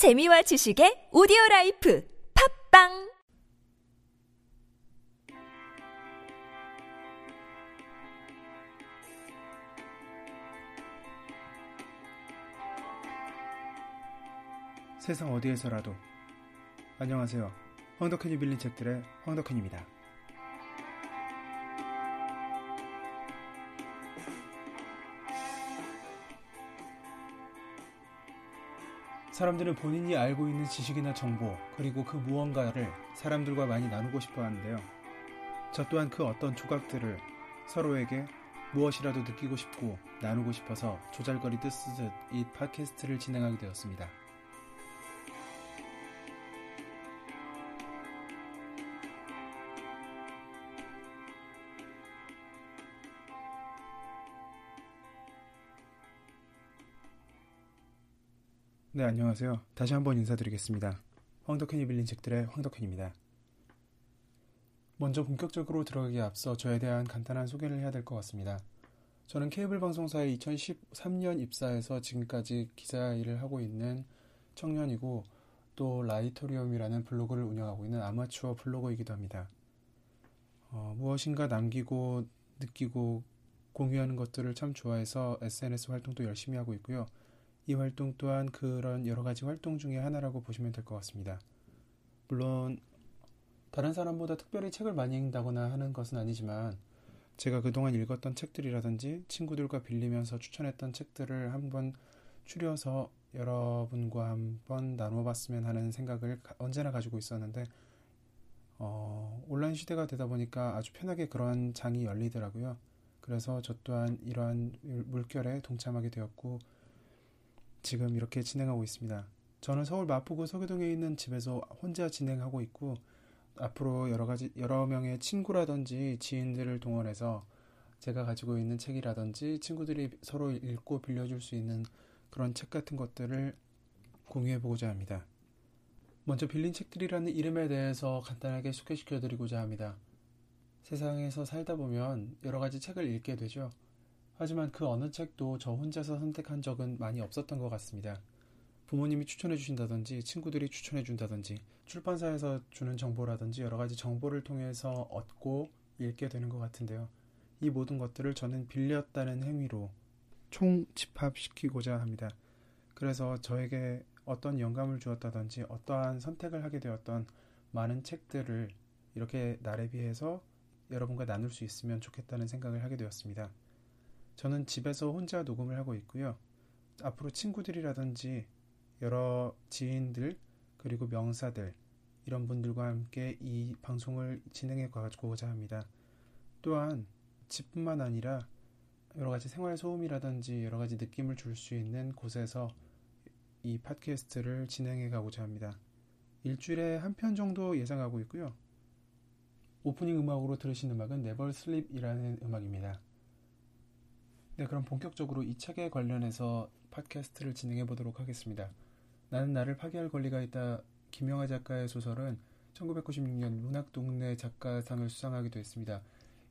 재미와 지식의 오디오 라이프 팝빵 세상 어디에서라도 안녕하세요. 황덕현이 빌린 책들의 황덕현입니다. 사람들은 본인이 알고 있는 지식이나 정보 그리고 그 무언가를 사람들과 많이 나누고 싶어 하는데요. 저 또한 그 어떤 조각들을 서로에게 무엇이라도 느끼고 싶고 나누고 싶어서 조잘거리 뜨쓰듯 이 팟캐스트를 진행하게 되었습니다. 네, 안녕하세요. 다시 한번 인사드리겠습니다. 황덕현이 빌린 책들의 황덕현입니다. 먼저 본격적으로 들어가기에 앞서 저에 대한 간단한 소개를 해야 될 것 같습니다. 저는 케이블 방송사에 2013년 입사해서 지금까지 기자 일을 하고 있는 청년이고 또 라이토리움이라는 블로그를 운영하고 있는 아마추어 블로거이기도 합니다. 어, 무엇인가 남기고 느끼고 공유하는 것들을 참 좋아해서 SNS 활동도 열심히 하고 있고요. 이 활동 또한 그런 여러 가지 활동 중에 하나라고 보시면 될 것 같습니다. 물론 다른 사람보다 특별히 책을 많이 읽는다거나 하는 것은 아니지만 제가 그동안 읽었던 책들이라든지 친구들과 빌리면서 추천했던 책들을 한번 추려서 여러분과 한번 나눠봤으면 하는 생각을 언제나 가지고 있었는데 어, 온라인 시대가 되다 보니까 아주 편하게 그런 장이 열리더라고요. 그래서 저 또한 이러한 물결에 동참하게 되었고 지금 이렇게 진행하고 있습니다. 저는 서울 마포구 서교동에 있는 집에서 혼자 진행하고 있고 앞으로 여러 가지 여러 명의 친구라든지 지인들을 동원해서 제가 가지고 있는 책이라든지 친구들이 서로 읽고 빌려줄 수 있는 그런 책 같은 것들을 공유해 보고자 합니다. 먼저 빌린 책들이라는 이름에 대해서 간단하게 소개시켜 드리고자 합니다. 세상에서 살다 보면 여러 가지 책을 읽게 되죠. 하지만 그 어느 책도 저 혼자서 선택한 적은 많이 없었던 것 같습니다. 부모님이 추천해 주신다든지 친구들이 추천해 준다든지 출판사에서 주는 정보라든지 여러 가지 정보를 통해서 얻고 읽게 되는 것 같은데요. 이 모든 것들을 저는 빌렸다는 행위로 총 집합시키고자 합니다. 그래서 저에게 어떤 영감을 주었다든지 어떠한 선택을 하게 되었던 많은 책들을 이렇게 나에 비해서 여러분과 나눌 수 있으면 좋겠다는 생각을 하게 되었습니다. 저는 집에서 혼자 녹음을 하고 있고요. 앞으로 친구들이라든지 여러 지인들 그리고 명사들 이런 분들과 함께 이 방송을 진행해 가고자 합니다. 또한 집뿐만 아니라 여러 가지 생활 소음이라든지 여러 가지 느낌을 줄 수 있는 곳에서 이 팟캐스트를 진행해 가고자 합니다. 일주일에 한 편 정도 예상하고 있고요. 오프닝 음악으로 들으신 음악은 Never Sleep이라는 음악입니다. 네, 그럼 본격적으로 이 책에 관련해서 팟캐스트를 진행해 보도록 하겠습니다. 나는 나를 파괴할 권리가 있다. 김영하 작가의 소설은 1996년 문학동네 작가상을 수상하기도 했습니다.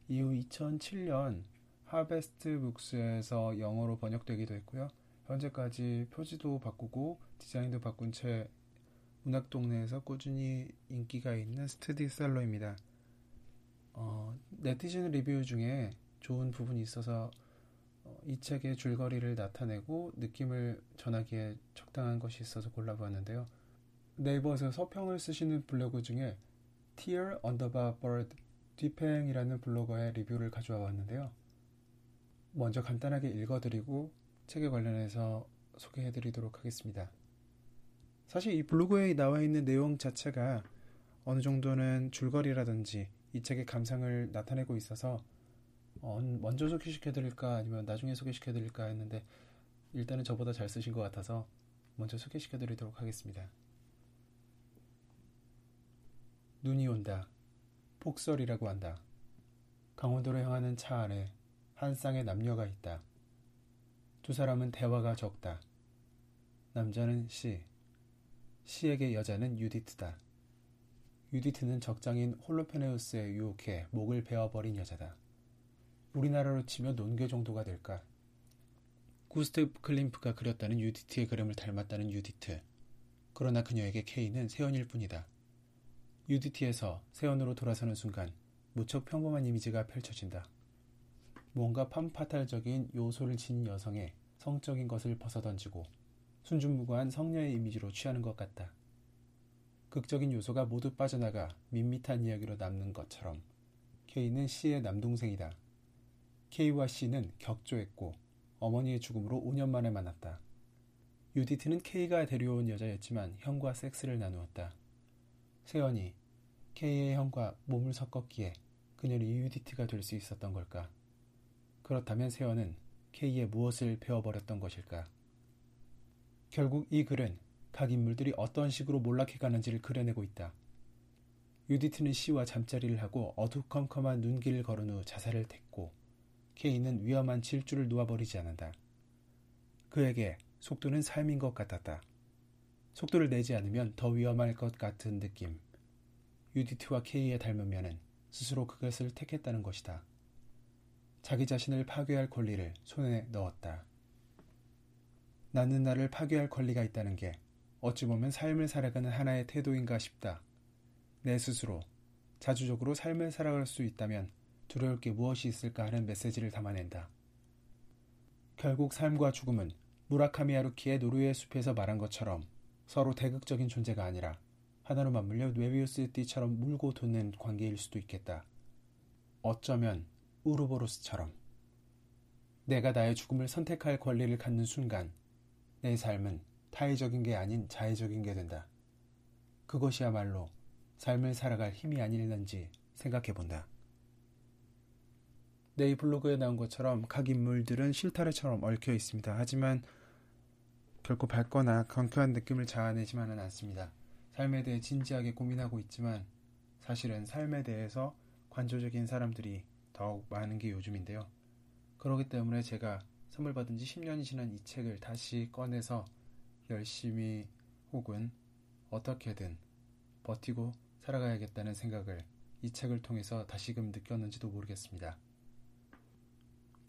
이후 2007년 하베스트 북스에서 영어로 번역되기도 했고요. 현재까지 표지도 바꾸고 디자인도 바꾼 채 문학동네에서 꾸준히 인기가 있는 스테디셀러입니다. 어, 네티즌 리뷰 중에 좋은 부분이 있어서 이 책의 줄거리를 나타내고 느낌을 전하기에 적당한 것이 있어서 골라보았는데요. 네이버에서 서평을 쓰시는 블로그 중에 Tear Underbar Bird 뒤팽이라는 블로거의 리뷰를 가져와 봤는데요. 먼저 간단하게 읽어드리고 책에 관련해서 소개해드리도록 하겠습니다. 사실 이 블로그에 나와 있는 내용 자체가 어느 정도는 줄거리라든지 이 책의 감상을 나타내고 있어서 어, 먼저 소개시켜드릴까 아니면 나중에 소개시켜드릴까 했는데 일단은 저보다 잘 쓰신 것 같아서 먼저 소개시켜드리도록 하겠습니다. 눈이 온다. 폭설이라고 한다. 강원도로 향하는 차 안에 한 쌍의 남녀가 있다. 두 사람은 대화가 적다. 남자는 시, 시에게 여자는 유디트다. 유디트는 적장인 홀로페네우스에 유혹해 목을 베어버린 여자다. 우리나라로 치면 논교 정도가 될까? 구스테프 클림프가 그렸다는 유디트의 그림을 닮았다는 유디트. 그러나 그녀에게 K는 세연일 뿐이다. UDT에서 세연으로 돌아서는 순간 무척 평범한 이미지가 펼쳐진다. 뭔가 팜파탈적인 요소를 지닌 여성의 성적인 것을 벗어던지고 순진무구한 성녀의 이미지로 취하는 것 같다. 극적인 요소가 모두 빠져나가 밋밋한 이야기로 남는 것처럼 K는 C의 남동생이다. K와 C는 격조했고 어머니의 죽음으로 5년 만에 만났다. 유디트는 K가 데려온 여자였지만 형과 섹스를 나누었다. 세연이 K의 형과 몸을 섞었기에 그녀는 유디트가 될 수 있었던 걸까? 그렇다면 세연은 K에 무엇을 배워버렸던 것일까? 결국 이 글은 각 인물들이 어떤 식으로 몰락해가는지를 그려내고 있다. 유디트는 C와 잠자리를 하고 어두컴컴한 눈길을 걸은 후 자살을 택고 K는 위험한 질주를 놓아버리지 않는다. 그에게 속도는 삶인 것 같았다. 속도를 내지 않으면 더 위험할 것 같은 느낌. 유디트와 K에 닮으면 스스로 그것을 택했다는 것이다. 자기 자신을 파괴할 권리를 손에 넣었다. 나는 나를 파괴할 권리가 있다는 게 어찌 보면 삶을 살아가는 하나의 태도인가 싶다. 내 스스로 자주적으로 삶을 살아갈 수 있다면 두려울 게 무엇이 있을까 하는 메시지를 담아낸다. 결국 삶과 죽음은 무라카미 하루키의 노르웨이 숲에서 말한 것처럼 서로 대극적인 존재가 아니라 하나로 맞물려 뇌비우스 띠처럼 물고 돋는 관계일 수도 있겠다. 어쩌면 우르보로스처럼 내가 나의 죽음을 선택할 권리를 갖는 순간 내 삶은 타의적인 게 아닌 자의적인 게 된다. 그것이야말로 삶을 살아갈 힘이 아닐는지 생각해 본다. 내 이 블로그에 나온 것처럼 각 인물들은 실타래처럼 얽혀 있습니다. 하지만 결코 밝거나 경쾌한 느낌을 자아내지만은 않습니다. 삶에 대해 진지하게 고민하고 있지만 사실은 삶에 대해서 관조적인 사람들이 더욱 많은 게 요즘인데요. 그렇기 때문에 제가 선물 받은 지 10년이 지난 이 책을 다시 꺼내서 열심히 혹은 어떻게든 버티고 살아가야겠다는 생각을 이 책을 통해서 다시금 느꼈는지도 모르겠습니다.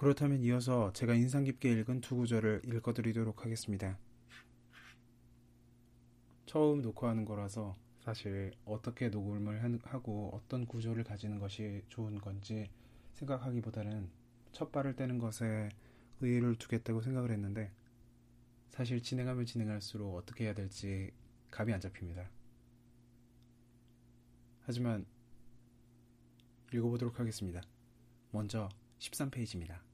그렇다면 이어서 제가 인상 깊게 읽은 두 구절을 읽어드리도록 하겠습니다. 처음 녹화하는 거라서 사실 어떻게 녹음을 하고 어떤 구조를 가지는 것이 좋은 건지 생각하기보다는 첫 발을 떼는 것에 의의를 두겠다고 생각을 했는데 사실 진행하면 진행할수록 어떻게 해야 될지 감이 안 잡힙니다. 하지만 읽어보도록 하겠습니다. 먼저 13페이지입니다.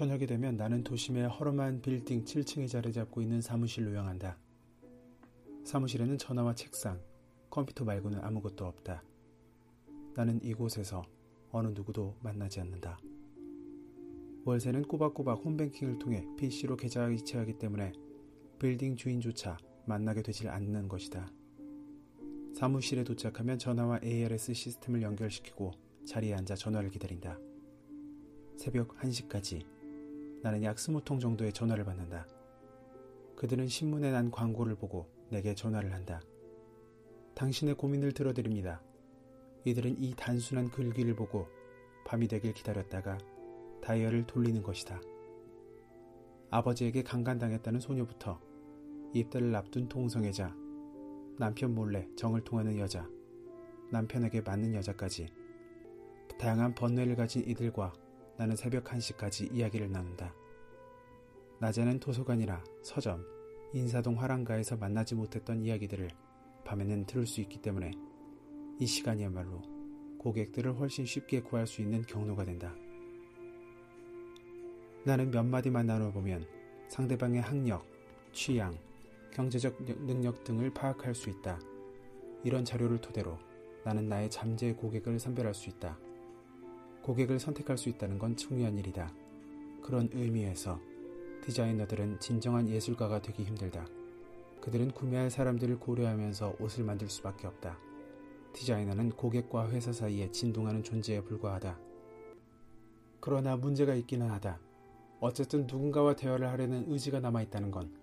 저녁이 되면 나는 도심의 허름한 빌딩 7층에 자리 잡고 있는 사무실로 향한다. 사무실에는 전화와 책상, 컴퓨터 말고는 아무것도 없다. 나는 이곳에서 어느 누구도 만나지 않는다. 월세는 꼬박꼬박 홈뱅킹을 통해 PC로 계좌 이체하기 때문에 빌딩 주인조차 만나게 되질 않는 것이다. 사무실에 도착하면 전화와 ARS 시스템을 연결시키고 자리에 앉아 전화를 기다린다. 새벽 1시까지 나는 약 20통 정도의 전화를 받는다. 그들은 신문에 난 광고를 보고 내게 전화를 한다. 당신의 고민을 들어드립니다. 이들은 이 단순한 글귀를 보고 밤이 되길 기다렸다가 다이얼을 돌리는 것이다. 아버지에게 강간당했다는 소녀부터 입대를 앞둔 동성애자, 남편 몰래 정을 통하는 여자, 남편에게 맞는 여자까지 다양한 번뇌를 가진 이들과 나는 새벽 1시까지 이야기를 나눈다. 낮에는 도서관이나 서점, 인사동 화랑가에서 만나지 못했던 이야기들을 밤에는 들을 수 있기 때문에 이 시간이야말로 고객들을 훨씬 쉽게 구할 수 있는 경로가 된다. 나는 몇 마디만 나눠보면 상대방의 학력, 취향, 경제적 능력 등을 파악할 수 있다. 이런 자료를 토대로 나는 나의 잠재 고객을 선별할 수 있다. 고객을 선택할 수 있다는 건 중요한 일이다. 그런 의미에서 디자이너들은 진정한 예술가가 되기 힘들다. 그들은 구매할 사람들을 고려하면서 옷을 만들 수밖에 없다. 디자이너는 고객과 회사 사이에 진동하는 존재에 불과하다. 그러나 문제가 있기는 하다. 어쨌든 누군가와 대화를 하려는 의지가 남아있다는 건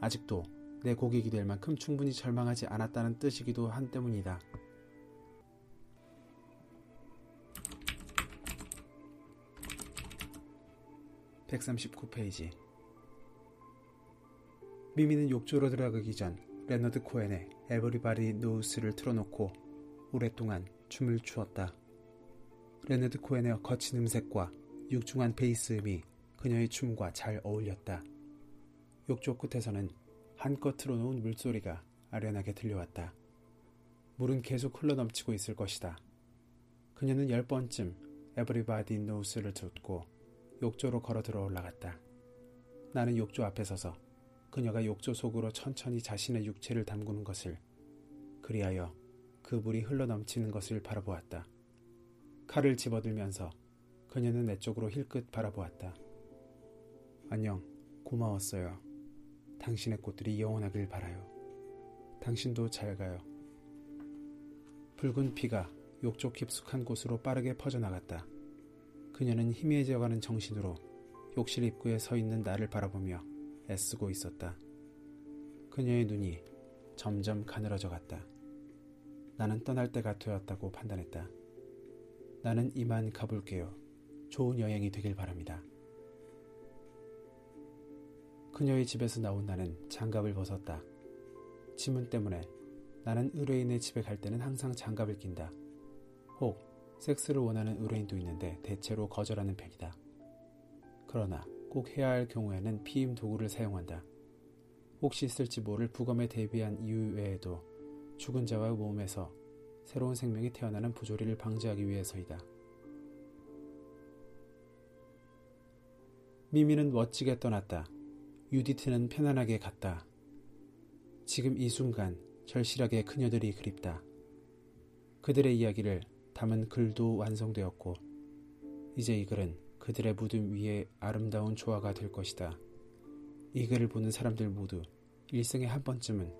아직도 내 고객이 될 만큼 충분히 절망하지 않았다는 뜻이기도 한 때문이다. 139페이지 미미는 욕조로 들어가기 전 레너드 코엔의 에버리바디 노우스를 틀어놓고 오랫동안 춤을 추었다. 레너드 코엔의 거친 음색과 육중한 베이스음이 그녀의 춤과 잘 어울렸다. 욕조 끝에서는 한껏 틀어놓은 물소리가 아련하게 들려왔다. 물은 계속 흘러넘치고 있을 것이다. 그녀는 열 번쯤 Everybody Knows를 듣고 욕조로 걸어 들어 올라갔다. 나는 욕조 앞에 서서 그녀가 욕조 속으로 천천히 자신의 육체를 담그는 것을 그리하여 그 물이 흘러 넘치는 것을 바라보았다. 칼을 집어들면서 그녀는 내 쪽으로 힐끗 바라보았다. 안녕, 고마웠어요. 당신의 꽃들이 영원하길 바라요. 당신도 잘 가요. 붉은 피가 욕조 깊숙한 곳으로 빠르게 퍼져나갔다. 그녀는 희미해져가는 정신으로 욕실 입구에 서 있는 나를 바라보며 애쓰고 있었다. 그녀의 눈이 점점 가늘어져 갔다. 나는 떠날 때가 되었다고 판단했다. 나는 이만 가볼게요. 좋은 여행이 되길 바랍니다. 그녀의 집에서 나온 나는 장갑을 벗었다. 지문 때문에 나는 의뢰인의 집에 갈 때는 항상 장갑을 낀다. 혹 섹스를 원하는 의뢰인도 있는데 대체로 거절하는 편이다. 그러나 꼭 해야 할 경우에는 피임 도구를 사용한다. 혹시 쓸지 모를 부검에 대비한 이유 외에도 죽은 자와의 몸에서 새로운 생명이 태어나는 부조리를 방지하기 위해서이다. 미미는 멋지게 떠났다. 유디트는 편안하게 갔다. 지금 이 순간 절실하게 그녀들이 그립다. 그들의 이야기를 담은 글도 완성되었고, 이제 이 글은 그들의 무덤 위에 아름다운 조화가 될 것이다. 이 글을 보는 사람들 모두 일생에 한 번쯤은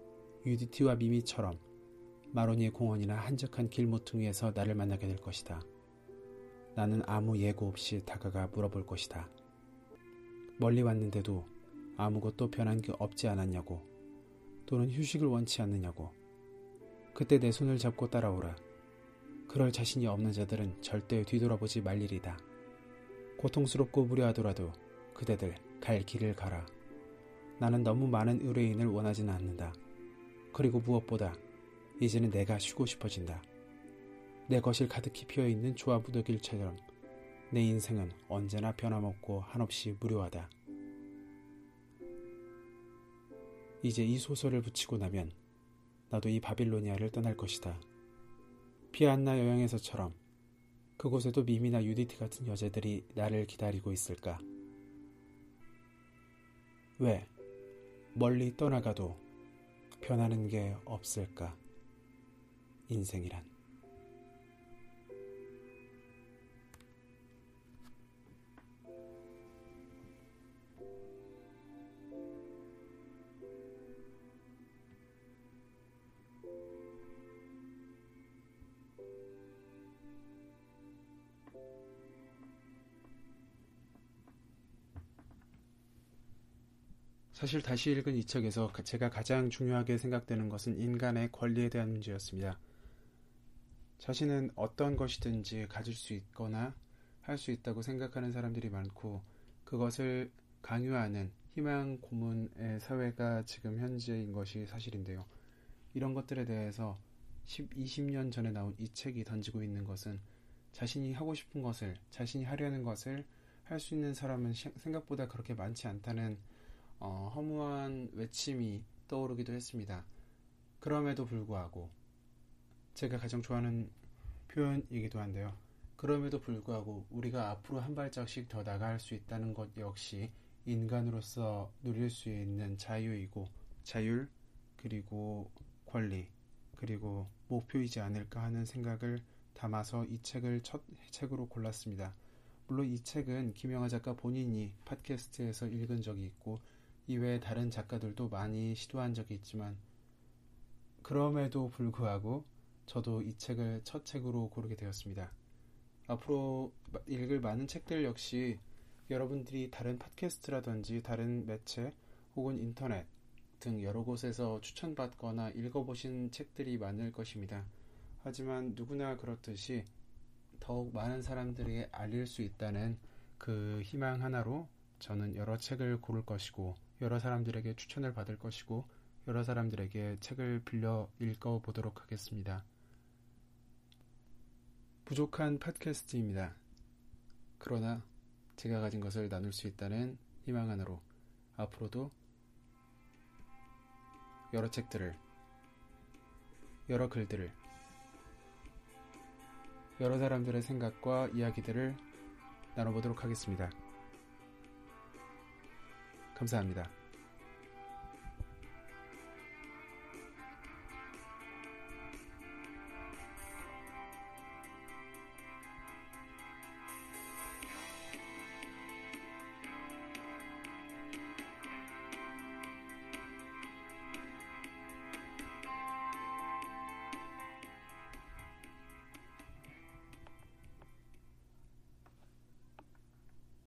유디티와 미미처럼 마로니의 공원이나 한적한 길 모퉁이에서 나를 만나게 될 것이다. 나는 아무 예고 없이 다가가 물어볼 것이다. 멀리 왔는데도 아무것도 변한 게 없지 않았냐고, 또는 휴식을 원치 않느냐고. 그때 내 손을 잡고 따라오라. 그럴 자신이 없는 자들은 절대 뒤돌아보지 말 일이다. 고통스럽고 무료하더라도 그대들 갈 길을 가라. 나는 너무 많은 의뢰인을 원하지는 않는다. 그리고 무엇보다 이제는 내가 쉬고 싶어진다. 내 것을 가득히 피어 있는 조화무더길처럼 내 인생은 언제나 변함없고 한없이 무료하다. 이제 이 소설을 붙이고 나면 나도 이 바빌로니아를 떠날 것이다. 피안나 여행에서처럼 그곳에도 미미나 유디티 같은 여자들이 나를 기다리고 있을까? 왜 멀리 떠나가도 변하는 게 없을까? 인생이란. 사실 다시 읽은 이 책에서 제가 가장 중요하게 생각되는 것은 인간의 권리에 대한 문제였습니다. 자신은 어떤 것이든지 가질 수 있거나 할 수 있다고 생각하는 사람들이 많고 그것을 강요하는 희망 고문의 사회가 지금 현재인 것이 사실인데요. 이런 것들에 대해서 10, 20년 전에 나온 이 책이 던지고 있는 것은 자신이 하고 싶은 것을, 자신이 하려는 것을 할 수 있는 사람은 생각보다 그렇게 많지 않다는 어, 허무한 외침이 떠오르기도 했습니다. 그럼에도 불구하고 제가 가장 좋아하는 표현이기도 한데요. 그럼에도 불구하고 우리가 앞으로 한 발짝씩 더 나갈 수 있다는 것 역시 인간으로서 누릴 수 있는 자유이고 자율 그리고 권리 그리고 목표이지 않을까 하는 생각을 담아서 이 책을 첫 책으로 골랐습니다. 물론 이 책은 김영하 작가 본인이 팟캐스트에서 읽은 적이 있고 이외에 다른 작가들도 많이 시도한 적이 있지만 그럼에도 불구하고 저도 이 책을 첫 책으로 고르게 되었습니다. 앞으로 읽을 많은 책들 역시 여러분들이 다른 팟캐스트라든지 다른 매체 혹은 인터넷 등 여러 곳에서 추천받거나 읽어보신 책들이 많을 것입니다. 하지만 누구나 그렇듯이 더욱 많은 사람들에게 알릴 수 있다는 그 희망 하나로 저는 여러 책을 고를 것이고 여러 사람들에게 추천을 받을 것이고 여러 사람들에게 책을 빌려 읽어 보도록 하겠습니다. 부족한 팟캐스트입니다. 그러나 제가 가진 것을 나눌 수 있다는 희망 하나로 앞으로도 여러 책들을 여러 글들을 여러 사람들의 생각과 이야기들을 나눠보도록 하겠습니다. 감사합니다.